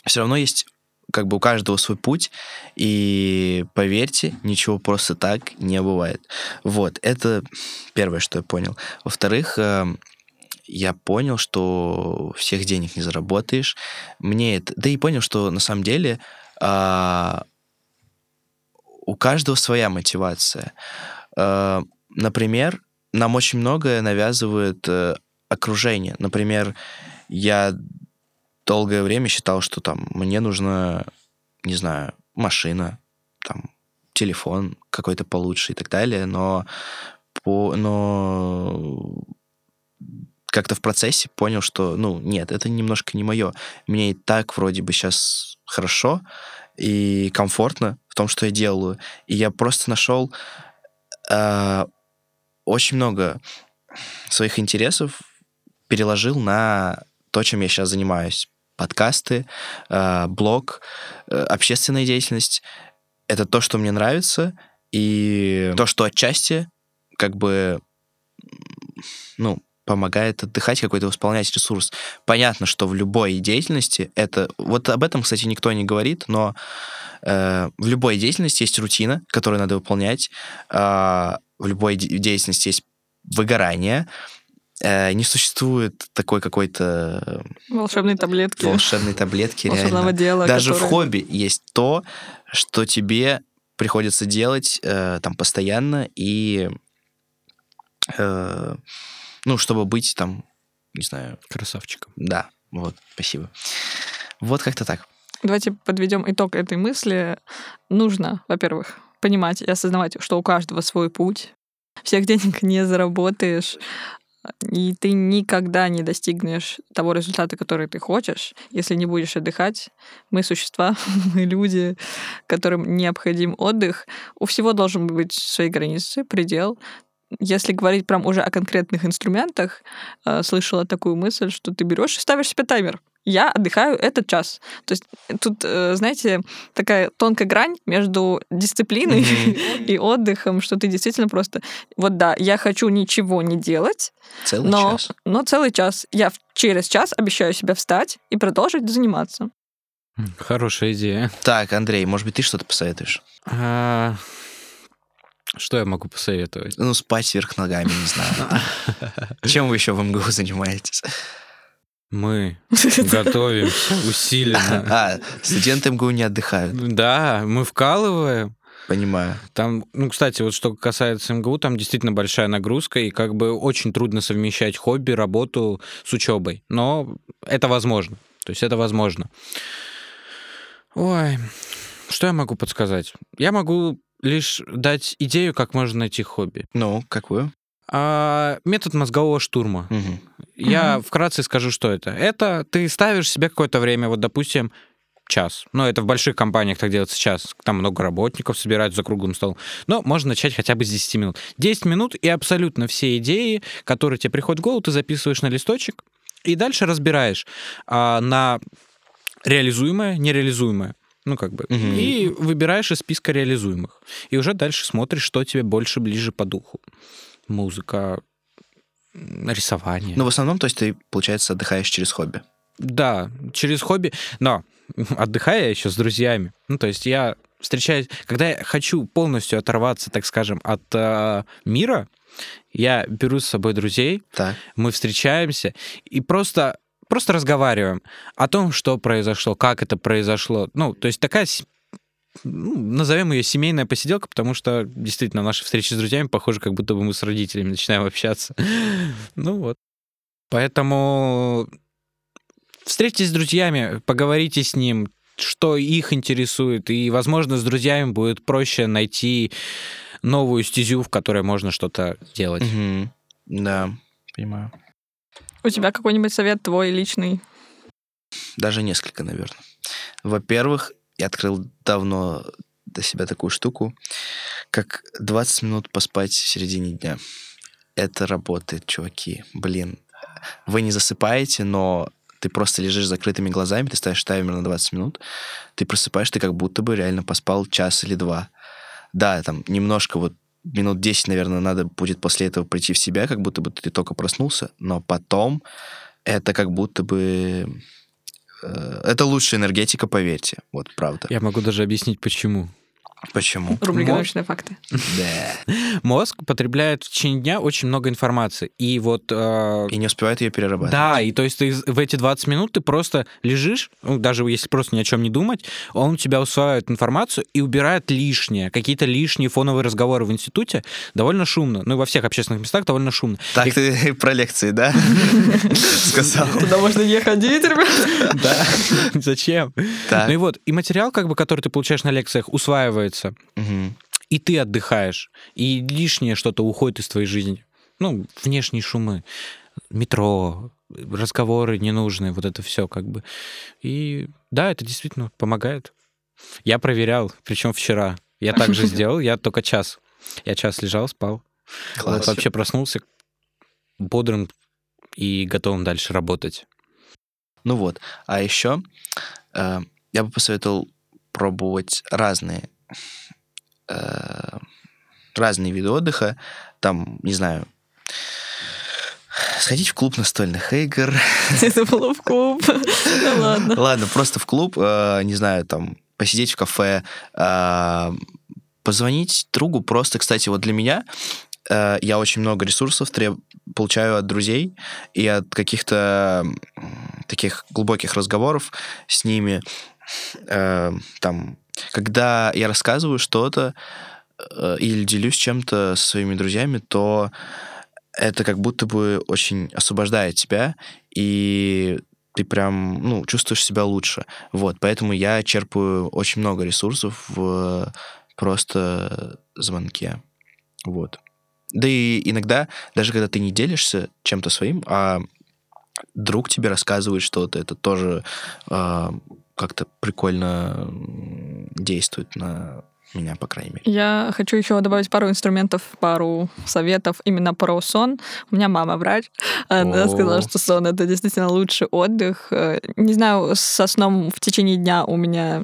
все равно есть как бы у каждого свой путь, и поверьте, ничего просто так не бывает. Вот, это первое, что я понял. Во-вторых, эм, я понял, что всех денег не заработаешь. Мне это... Да и понял, что на самом деле а, у каждого своя мотивация. А, например, нам очень многое навязывает а, окружение. Например, я долгое время считал, что там мне нужно, не знаю, машина, там, телефон какой-то получше и так далее, но по, но как-то в процессе понял, что, ну, нет, это немножко не мое. Мне и так вроде бы сейчас хорошо и комфортно в том, что я делаю. И я просто нашел э, очень много своих интересов, переложил на то, чем я сейчас занимаюсь. Подкасты, э, блог, э, общественная деятельность. Это то, что мне нравится, и то, что отчасти как бы ну, помогает отдыхать, какой-то восполнять ресурс. Понятно, что в любой деятельности это... Вот об этом, кстати, никто не говорит, но э, в любой деятельности есть рутина, которую надо выполнять. Э, в любой де- деятельности есть выгорание. Э, не существует такой какой-то... Волшебной таблетки. Волшебной таблетки, Волшебного реально. дела. Даже которое... в хобби есть то, что тебе приходится делать э, там постоянно и... Э, ну, чтобы быть там, не знаю... Красавчиком. Да, вот, спасибо. Вот как-то так. Давайте подведем итог этой мысли. Нужно, во-первых, понимать и осознавать, что у каждого свой путь. Всех денег не заработаешь, и ты никогда не достигнешь того результата, который ты хочешь, если не будешь отдыхать. Мы существа, мы люди, которым необходим отдых. У всего должен быть свои границы, предел если говорить прям уже о конкретных инструментах, э, слышала такую мысль, что ты берешь и ставишь себе таймер. Я отдыхаю этот час. То есть тут, э, знаете, такая тонкая грань между дисциплиной mm-hmm. и отдыхом, что ты действительно просто... Вот да, я хочу ничего не делать, целый но, час. но целый час. Я через час обещаю себя встать и продолжить заниматься. Хорошая идея. Так, Андрей, может быть, ты что-то посоветуешь? А, что я могу посоветовать? Ну, спать вверх ногами, не знаю. Чем вы еще в МГУ занимаетесь? Мы готовимся усиленно. А, студенты МГУ не отдыхают. Да, мы вкалываем. Понимаю. Там, ну, кстати, вот что касается МГУ, там действительно большая нагрузка, и как бы очень трудно совмещать хобби, работу с учебой. Но это возможно. То есть это возможно. Ой, что я могу подсказать? Я могу лишь дать идею, как можно найти хобби. Ну, какую? А, метод мозгового штурма. Угу. Я Мгм. вкратце скажу, что это. Это ты ставишь себе какое-то время, вот, допустим, час. Ну, это в больших компаниях так делается час. Там много работников собирают за круглым столом. Но можно начать хотя бы с 10 минут. 10 минут, и абсолютно все идеи, которые тебе приходят в голову, ты записываешь на листочек, и дальше разбираешь а, на реализуемое, нереализуемое. Ну, как бы. Угу. И выбираешь из списка реализуемых. И уже дальше смотришь, что тебе больше ближе по духу. Музыка, рисование. Ну, в основном, то есть ты, получается, отдыхаешь через хобби. Да, через хобби. Но отдыхаю я еще с друзьями. Ну, то есть я встречаюсь... Когда я хочу полностью оторваться, так скажем, от э, мира, я беру с собой друзей, так. мы встречаемся и просто просто разговариваем о том, что произошло, как это произошло. Ну, то есть такая ну, назовем ее семейная посиделка, потому что действительно наши встречи с друзьями похожи, как будто бы мы с родителями начинаем общаться. ну вот. Поэтому встретитесь с друзьями, поговорите с ним, что их интересует, и, возможно, с друзьями будет проще найти новую стезю, в которой можно что-то делать. Да, понимаю. У тебя какой-нибудь совет твой личный? Даже несколько, наверное. Во-первых, я открыл давно для себя такую штуку, как 20 минут поспать в середине дня. Это работает, чуваки. Блин. Вы не засыпаете, но ты просто лежишь с закрытыми глазами, ты ставишь таймер на 20 минут, ты просыпаешь, ты как будто бы реально поспал час или два. Да, там немножко вот минут 10, наверное, надо будет после этого прийти в себя, как будто бы ты только проснулся, но потом это как будто бы Э, это лучшая энергетика, поверьте. Вот правда. Я могу даже объяснить, почему. Почему? Рубрика Мозг... «Научные факты». Да. Мозг потребляет в течение дня очень много информации. И вот... Э... И не успевает ее перерабатывать. Да, и то есть ты в эти 20 минут ты просто лежишь, ну, даже если просто ни о чем не думать, он у тебя усваивает информацию и убирает лишнее. Какие-то лишние фоновые разговоры в институте довольно шумно. Ну, и во всех общественных местах довольно шумно. Так и... ты про лекции, да? Сказал. Туда можно не ходить, ребят. Да. Зачем? Ну и вот, и материал, как бы, который ты получаешь на лекциях, усваивается становится, угу. и ты отдыхаешь, и лишнее что-то уходит из твоей жизни. Ну, внешние шумы, метро, разговоры ненужные, вот это все как бы. И да, это действительно помогает. Я проверял, причем вчера. Я также сделал, я только час. Я час лежал, спал. Класс. Вот вообще проснулся бодрым и готовым дальше работать. Ну вот, а еще э, я бы посоветовал пробовать разные э, разные виды отдыха. Там, не знаю, сходить в клуб настольных игр. Это было в клуб. Ну ладно. Ладно, просто в клуб, э, не знаю, там, посидеть в кафе, э, позвонить другу. Просто, кстати, вот для меня э, я очень много ресурсов треб... получаю от друзей и от каких-то таких глубоких разговоров с ними. Там когда я рассказываю что-то э, или делюсь чем-то со своими друзьями, то это как будто бы очень освобождает тебя, и ты прям, ну, чувствуешь себя лучше. Вот, поэтому я черпаю очень много ресурсов в просто звонке. Вот. Да и иногда, даже когда ты не делишься чем-то своим, а друг тебе рассказывает что-то, это тоже э, как-то прикольно действует на меня, по крайней мере. Я хочу еще добавить пару инструментов, пару советов именно про сон. У меня мама врач. Она О. сказала, что сон это действительно лучший отдых. Э, не знаю, со сном в течение дня у меня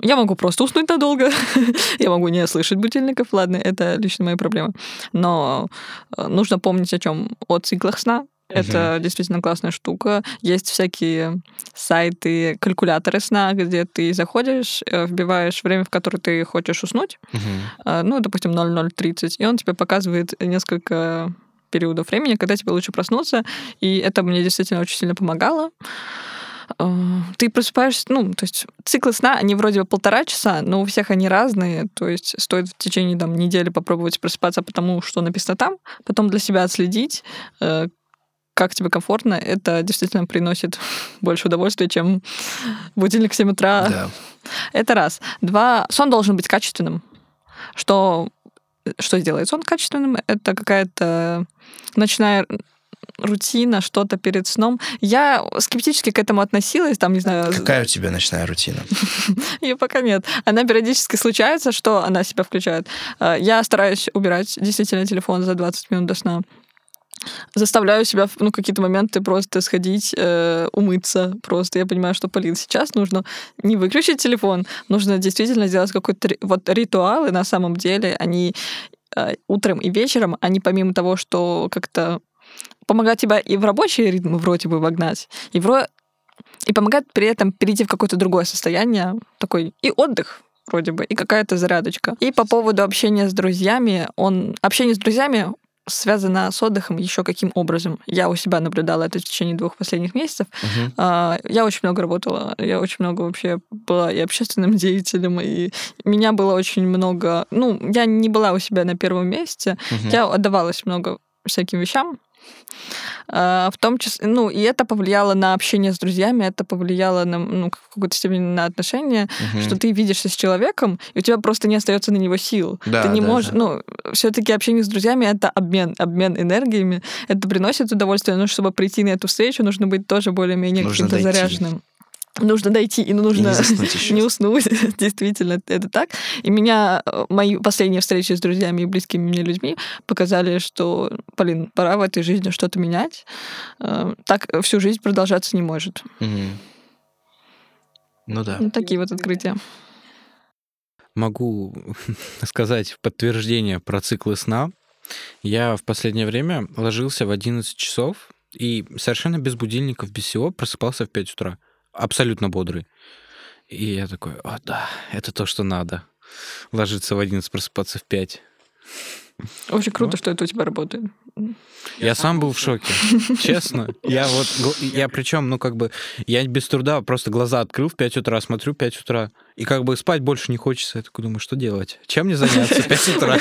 я могу просто уснуть надолго. я могу не слышать будильников. Ладно, это лично моя проблема. Но э, нужно помнить о чем? О циклах сна, это угу. действительно классная штука. Есть всякие сайты, калькуляторы сна, где ты заходишь, э, вбиваешь время, в которое ты хочешь уснуть. Угу. Ну, допустим, 0030, и он тебе показывает несколько периодов времени, когда тебе лучше проснуться. И это мне действительно очень сильно помогало. А, ты просыпаешься, ну, то есть циклы сна, они вроде бы полтора часа, но у всех они разные, то есть стоит в течение там, недели попробовать просыпаться потому, что написано там, потом для себя отследить, э, как тебе комфортно, это действительно приносит больше удовольствия, чем будильник в 7 утра. Да. Это раз. Два, сон должен быть качественным. Что, что сделает сон качественным? Это какая-то ночная рутина, что-то перед сном. Я скептически к этому относилась, там, не знаю... Какая у тебя ночная рутина? Ее пока нет. Она периодически случается, что она себя включает. Э, я стараюсь убирать действительно телефон за 20 минут до сна. Заставляю себя ну, какие-то моменты просто сходить, э, умыться. Просто я понимаю, что, Полин, сейчас нужно не выключить телефон, нужно действительно сделать какой-то вот ритуал, и на самом деле они э, утром и вечером, они помимо того, что как-то помогают тебя и в рабочий ритм вроде бы вогнать, и, в, и помогают при этом перейти в какое-то другое состояние, такой и отдых, вроде бы, и какая-то зарядочка. И по поводу общения с друзьями, он общение с друзьями связано с отдыхом еще каким образом? Я у себя наблюдала это в течение двух последних месяцев. Uh-huh. Я очень много работала, я очень много вообще была и общественным деятелем, и меня было очень много... Ну, я не была у себя на первом месте, uh-huh. я отдавалась много всяким вещам, в том числе, ну, и это повлияло на общение с друзьями, это повлияло на, ну, в какой-то степени на отношения, угу. что ты видишься с человеком, и у тебя просто не остается на него сил. Да, ты не да, можешь, да. ну, все-таки общение с друзьями это обмен, обмен энергиями, это приносит удовольствие, но чтобы прийти на эту встречу, нужно быть тоже более-менее каким-то заряженным нужно дойти, и нужно и не, не уснуть. Действительно, это так. И меня э, мои последние встречи с друзьями и близкими мне людьми показали, что, Полин, пора в этой жизни что-то менять. Э, так всю жизнь продолжаться не может. Угу. Ну да. Вот такие вот открытия. Могу сказать в подтверждение про циклы сна. Я в последнее время ложился в 11 часов и совершенно без будильников, без всего просыпался в 5 утра абсолютно бодрый. И я такой, о, да, это то, что надо. Ложиться в 11, просыпаться в 5. Очень круто, вот. что это у тебя работает. Я сам был в шоке, честно. Я вот, я причем, ну как бы, я без труда просто глаза открыл в 5 утра, смотрю 5 утра, и как бы спать больше не хочется. Я такой думаю, что делать? Чем мне заняться в 5 утра?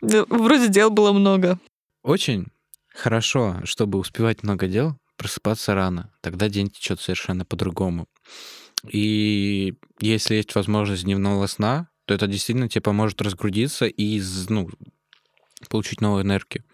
Вроде дел было много. Очень хорошо, чтобы успевать много дел, просыпаться рано. Тогда день течет совершенно по-другому. И если есть возможность дневного сна, то это действительно тебе поможет разгрузиться и ну, получить новую энергию.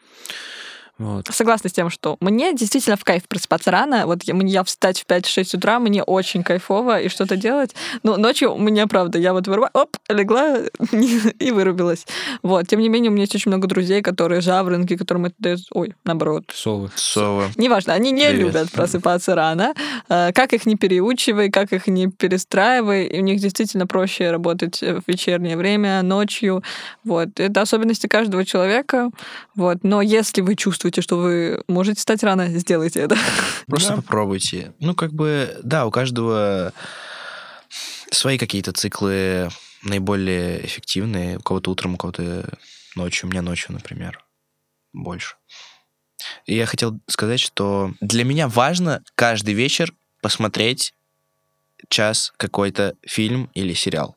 Вот. Согласна с тем, что мне действительно в кайф просыпаться рано. Вот я, я встать в 5-6 утра, мне очень кайфово и что-то делать. Но ночью у меня, правда, я вот вырубаю, оп, легла и вырубилась. Вот. Тем не менее, у меня есть очень много друзей, которые жаворонки, которым это дает... Ой, наоборот. Совы. Совы. Неважно, они не Привет. любят просыпаться рано. А, как их не переучивай, как их не перестраивай, и у них действительно проще работать в вечернее время, ночью. Вот. Это особенности каждого человека. Вот. Но если вы чувствуете чувствуете, что вы можете стать рано, сделайте это. Просто да. попробуйте. Ну, как бы, да, у каждого свои какие-то циклы наиболее эффективные. У кого-то утром, у кого-то ночью. У меня ночью, например, больше. И я хотел сказать, что для меня важно каждый вечер посмотреть час какой-то фильм или сериал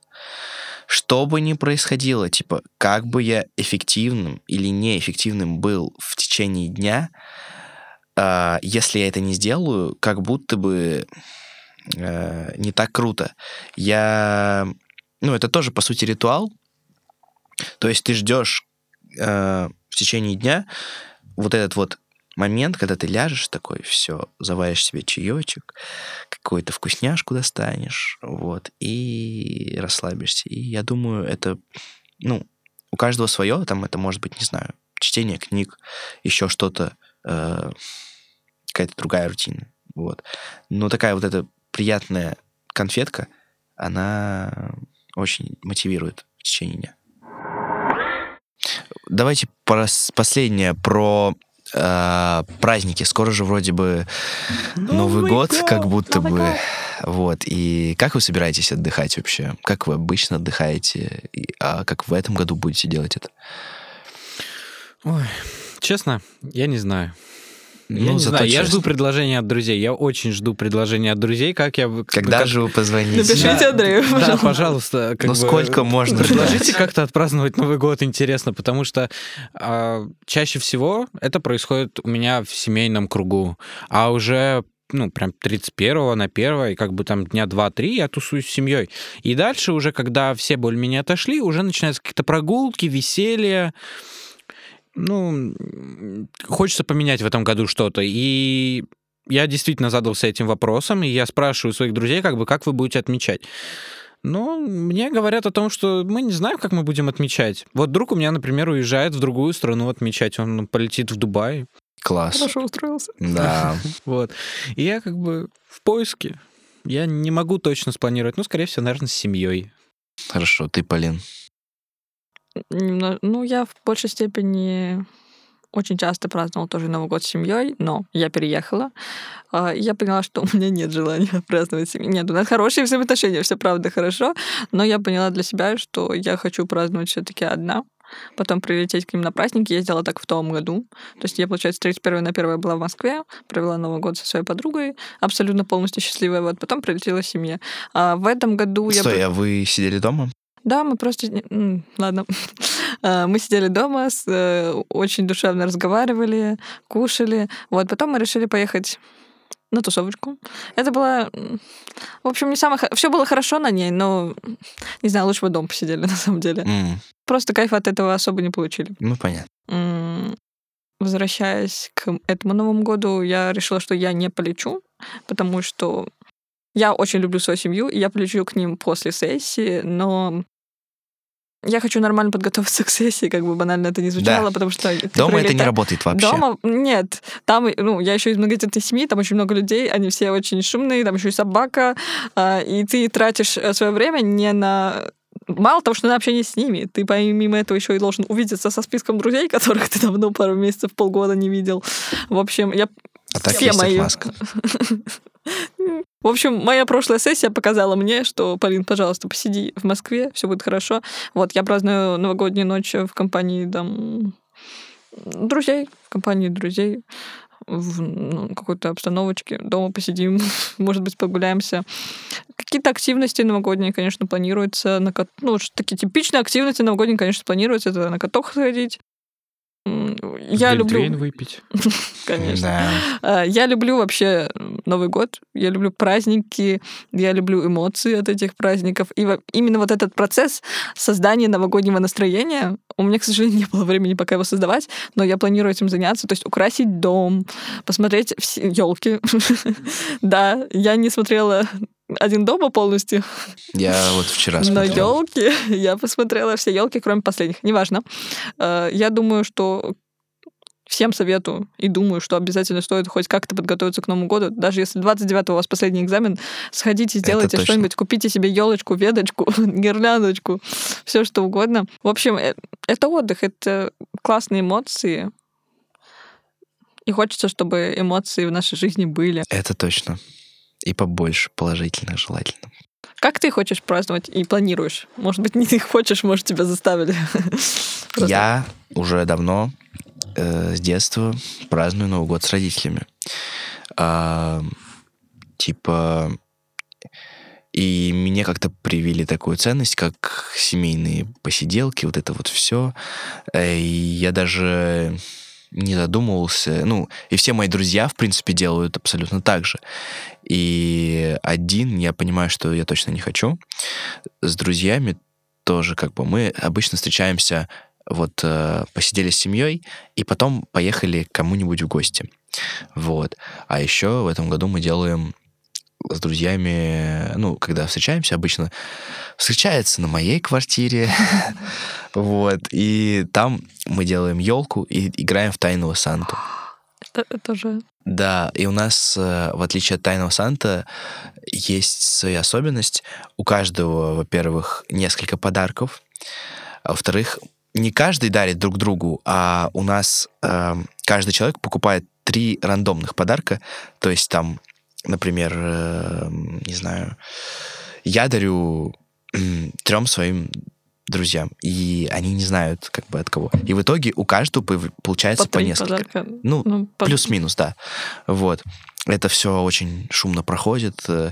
что бы ни происходило, типа, как бы я эффективным или неэффективным был в течение дня, э, если я это не сделаю, как будто бы э, не так круто. Я... Ну, это тоже, по сути, ритуал. То есть ты ждешь э, в течение дня вот этот вот момент, когда ты ляжешь такой, все, заваришь себе чаечек, какую-то вкусняшку достанешь, вот, и расслабишься. И я думаю, это, ну, у каждого свое, там это может быть, не знаю, чтение книг, еще что-то, э, какая-то другая рутина, вот. Но такая вот эта приятная конфетка, она очень мотивирует в течение дня. Давайте последнее про э, праздники. Скоро же вроде бы Новый, Новый год, год, как будто Новый бы. Год. Вот. И как вы собираетесь отдыхать вообще? Как вы обычно отдыхаете? И, а как в этом году будете делать это? Ой, честно, я не знаю. Ну, я не знаю, честно. я жду предложения от друзей. Я очень жду предложения от друзей, как я... Когда как... же вы позвоните? Напишите да, Андрею, пожалуйста. Да, пожалуйста. Как ну, бы, сколько можно Предложите как-то отпраздновать Новый год, интересно, потому что э, чаще всего это происходит у меня в семейном кругу, а уже ну, прям 31-го на 1 и как бы там дня 2-3 я тусуюсь с семьей. И дальше уже, когда все более-менее отошли, уже начинаются какие-то прогулки, веселье, ну, хочется поменять в этом году что-то. И я действительно задался этим вопросом, и я спрашиваю своих друзей, как бы, как вы будете отмечать. Ну, мне говорят о том, что мы не знаем, как мы будем отмечать. Вот друг у меня, например, уезжает в другую страну отмечать. Он полетит в Дубай. Класс. Хорошо устроился. Да. Вот. И я как бы в поиске. Я не могу точно спланировать. Ну, скорее всего, наверное, с семьей. Хорошо, ты, Полин. Ну, я в большей степени очень часто праздновала тоже Новый год с семьей, но я переехала. а, и Я поняла, что у меня нет желания праздновать с семьей. Нет, у нас хорошие взаимоотношения, все правда хорошо, но я поняла для себя, что я хочу праздновать все-таки одна. Потом прилететь к ним на праздник. Я сделала так в том году. То есть я, получается, 31 на 1 была в Москве, провела Новый год со своей подругой, абсолютно полностью счастливая. Вот потом прилетела семья. А в этом году я... Стой, а вы сидели дома? Да, мы просто... Ладно. А, Мы сидели дома, э, очень душевно разговаривали, кушали. Вот, потом мы решили поехать на тусовочку. Это было... В общем, не самое... Все было хорошо на ней, но, не знаю, лучше бы дома посидели, на самом деле. М, Просто кайфа от этого особо не получили. Ну, понятно. М, Возвращаясь к этому Новому году, я решила, что я не полечу, потому что я очень люблю свою семью, и я полечу к ним после сессии, но я хочу нормально подготовиться к сессии, как бы банально это не звучало, потому что... Дома это не работает вообще. Дома нет. Там, ну, я еще из многодетной семьи, там очень много людей, они все очень шумные, там еще и собака, а, и ты тратишь свое время не на Мало того, что на общение с ними, ты помимо этого еще и должен увидеться со списком друзей, которых ты давно пару месяцев, полгода не видел. В общем, я А так все мои. отмазка. В общем, моя прошлая сессия показала мне, что, Полин, пожалуйста, посиди в Москве, все будет хорошо. Вот, я праздную новогоднюю ночь в компании там друзей, в компании друзей в ну, какой-то обстановочке, дома посидим, может быть, погуляемся. Какие-то активности новогодние, конечно, планируются. На кат... Ну, такие типичные активности новогодние, конечно, планируются. Это на каток сходить. Я люблю, выпить. конечно. Да. А, Я люблю вообще Новый год, я люблю праздники, я люблю эмоции от этих праздников. И именно вот этот процесс создания новогоднего настроения, у меня, к сожалению, не было времени пока его создавать, но я планирую этим заняться, то есть украсить дом, посмотреть все елки. Да, я не смотрела один дома полностью, Я вот вчера но смотрел. елки, я посмотрела все елки, кроме последних. Неважно. Э, Я думаю, что всем советую и думаю, что обязательно стоит хоть как-то подготовиться к Новому году. Даже если 29 у вас последний экзамен, сходите, сделайте что-нибудь, купите себе елочку, веточку, гирляндочку, все что угодно. В общем, э, это отдых, это классные эмоции. И хочется, чтобы эмоции в нашей жизни были. Это точно. И побольше положительных желательно. Как ты хочешь праздновать и планируешь? Может быть, не ты хочешь, может, тебя заставили. Я уже давно э, с детства праздную Новый год с родителями. А, типа, и мне как-то привили такую ценность, как семейные посиделки, вот это вот все. И я даже не задумывался. Ну, и все мои друзья, в принципе, делают абсолютно так же. И один, я понимаю, что я точно не хочу. С друзьями тоже как бы мы обычно встречаемся вот э, посидели с семьей и потом поехали к кому-нибудь в гости. Вот. А еще в этом году мы делаем с друзьями, ну, когда встречаемся, обычно встречается на моей квартире, вот, и там мы делаем елку и играем в тайного Санту. Это, же... Да, и у нас, э, в отличие от Тайного Санта, есть своя особенность. У каждого, во-первых, несколько подарков, а во-вторых, не каждый дарит друг другу, а у нас э, каждый человек покупает три рандомных подарка. То есть там, например, э, не знаю, я дарю трем своим друзьям, и они не знают, как бы от кого. И в итоге у каждого получается по, три несколько. подарка. Ну, Ну, по- Плюс-минус, да. Вот. Это все очень шумно проходит. э,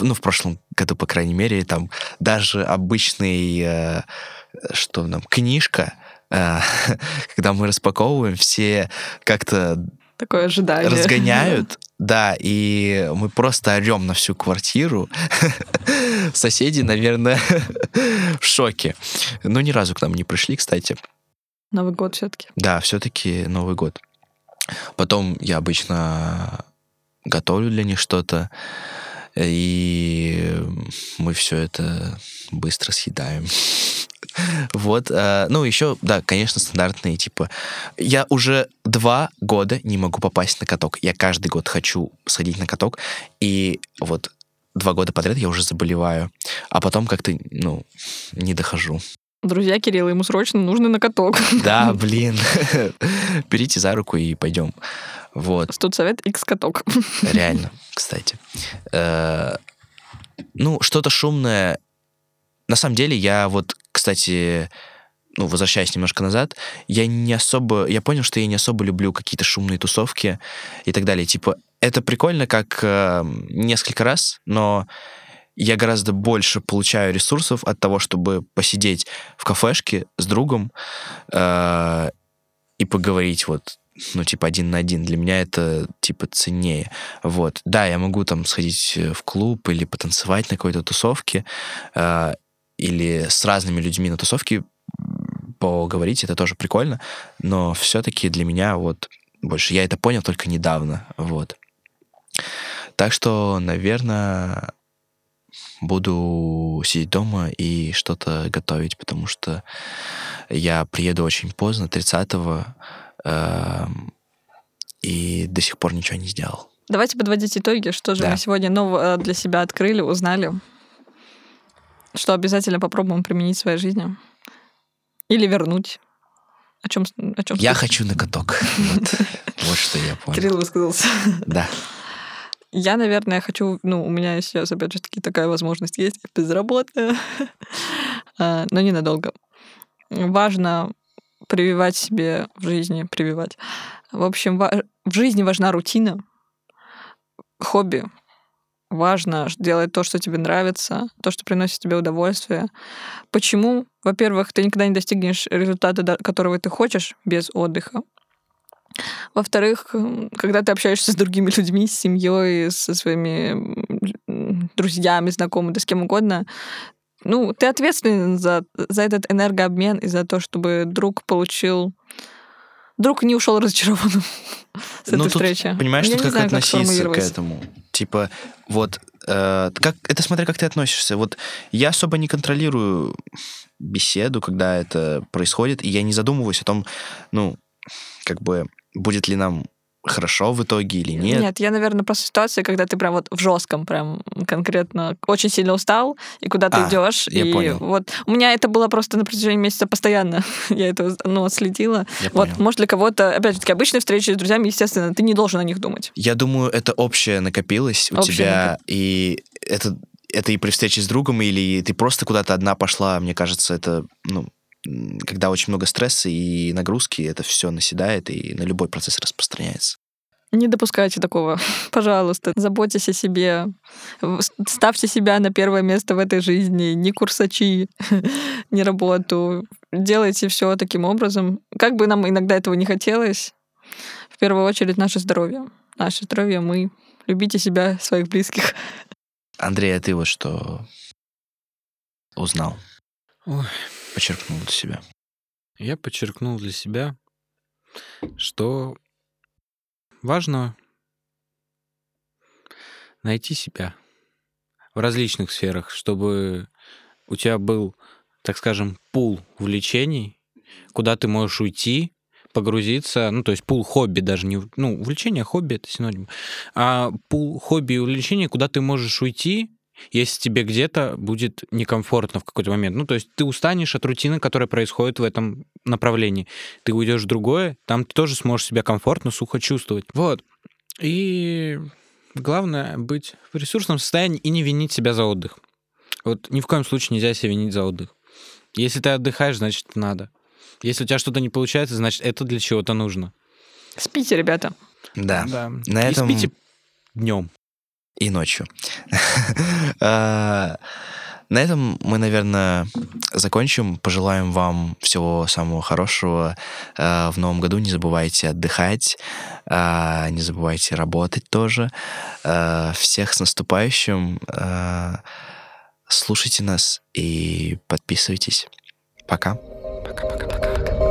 Ну, в прошлом году, по крайней мере, там даже обычный, э, что там, книжка, э, когда мы распаковываем, все как-то Такое ожидание. разгоняют, да, и мы просто орем на всю квартиру. Соседи, наверное, в шоке. Но ни разу к нам не пришли, кстати. Новый год все-таки. Да, все-таки Новый год. Потом я обычно готовлю для них что-то, и мы все это быстро съедаем. Вот, э, ну, еще, да, конечно, стандартные, типа, я уже два года не могу попасть на каток. Я каждый год хочу сходить на каток, и вот два года подряд я уже заболеваю, а потом как-то, ну, не дохожу. Друзья Кирилла, ему срочно нужно на каток. Да, блин. Берите за руку и пойдем. Вот. Тут совет X каток. Реально, кстати. Э, ну, что-то шумное. На самом деле, я вот, кстати, ну, возвращаясь немножко назад, я не особо, я понял, что я не особо люблю какие-то шумные тусовки и так далее. Типа, это прикольно как э, несколько раз, но я гораздо больше получаю ресурсов от того, чтобы посидеть в кафешке с другом э, и поговорить вот ну, типа, один на один. Для меня это, типа, ценнее. Вот. Да, я могу там сходить в клуб или потанцевать на какой-то тусовке, э, или с разными людьми на тусовке поговорить, это тоже прикольно, но все-таки для меня вот больше. Я это понял только недавно, вот. Так что, наверное, буду сидеть дома и что-то готовить, потому что я приеду очень поздно, 30-го, э, и до сих пор ничего не сделал. Давайте подводить итоги, что же да. мы сегодня нового для себя открыли, узнали, что обязательно попробуем применить в своей жизни. Или вернуть. О чем, о чем я хочу на каток. Вот что я понял. Кирилл высказался. Да. Я, наверное, хочу... Ну, у меня сейчас, опять же, таки такая возможность есть, безработная, а, но ненадолго. Важно прививать себе в жизни, прививать. В общем, в жизни важна рутина, хобби. Важно делать то, что тебе нравится, то, что приносит тебе удовольствие. Почему? Во-первых, ты никогда не достигнешь результата, которого ты хочешь без отдыха. Во-вторых, когда ты общаешься с другими людьми, с семьей, со своими друзьями, знакомыми, да с кем угодно, ну, ты ответственен за, за этот энергообмен и за то, чтобы друг получил... Друг не ушел разочарованным с этой ну, встречи. Понимаешь, тут как знаю, относиться как к этому. Типа, вот, э, как, это смотря как ты относишься. Вот я особо не контролирую беседу, когда это происходит, и я не задумываюсь о том, ну, как бы будет ли нам хорошо в итоге или нет? Нет, я, наверное, просто ситуация, когда ты прям вот в жестком, прям конкретно очень сильно устал, и куда ты а, идешь. Я и понял. вот у меня это было просто на протяжении месяца постоянно. я это ну, следила. Я вот, понял. может, для кого-то, опять же таки, обычные встречи с друзьями, естественно, ты не должен о них думать. Я думаю, это общее накопилось у общее тебя, накоп... и это это и при встрече с другом, или ты просто куда-то одна пошла, мне кажется, это, ну, когда очень много стресса и нагрузки, это все наседает и на любой процесс распространяется. Не допускайте такого, пожалуйста. Заботьтесь о себе. Ставьте себя на первое место в этой жизни. Не курсачи, не работу. Делайте все таким образом. Как бы нам иногда этого не хотелось, в первую очередь наше здоровье. Наше здоровье мы. Любите себя, своих близких. Андрей, а ты вот что узнал? Ой подчеркнул для себя? Я подчеркнул для себя, что важно найти себя в различных сферах, чтобы у тебя был, так скажем, пул увлечений, куда ты можешь уйти, погрузиться, ну, то есть пул хобби даже не... Ну, увлечение, хобби — это синоним. А пул хобби и увлечения, куда ты можешь уйти, если тебе где-то будет некомфортно в какой-то момент. Ну, то есть ты устанешь от рутины, которая происходит в этом направлении. Ты уйдешь в другое, там ты тоже сможешь себя комфортно, сухо чувствовать. Вот. И главное быть в ресурсном состоянии и не винить себя за отдых. Вот ни в коем случае нельзя себя винить за отдых. Если ты отдыхаешь, значит, надо. Если у тебя что-то не получается, значит, это для чего-то нужно. Спите, ребята. Да. да. На и этом... спите днем и ночью. А, на этом мы, наверное, закончим. Пожелаем вам всего самого хорошего а, в новом году. Не забывайте отдыхать, а, не забывайте работать тоже. Всех с наступающим. Слушайте нас и подписывайтесь. Пока. Пока-пока-пока.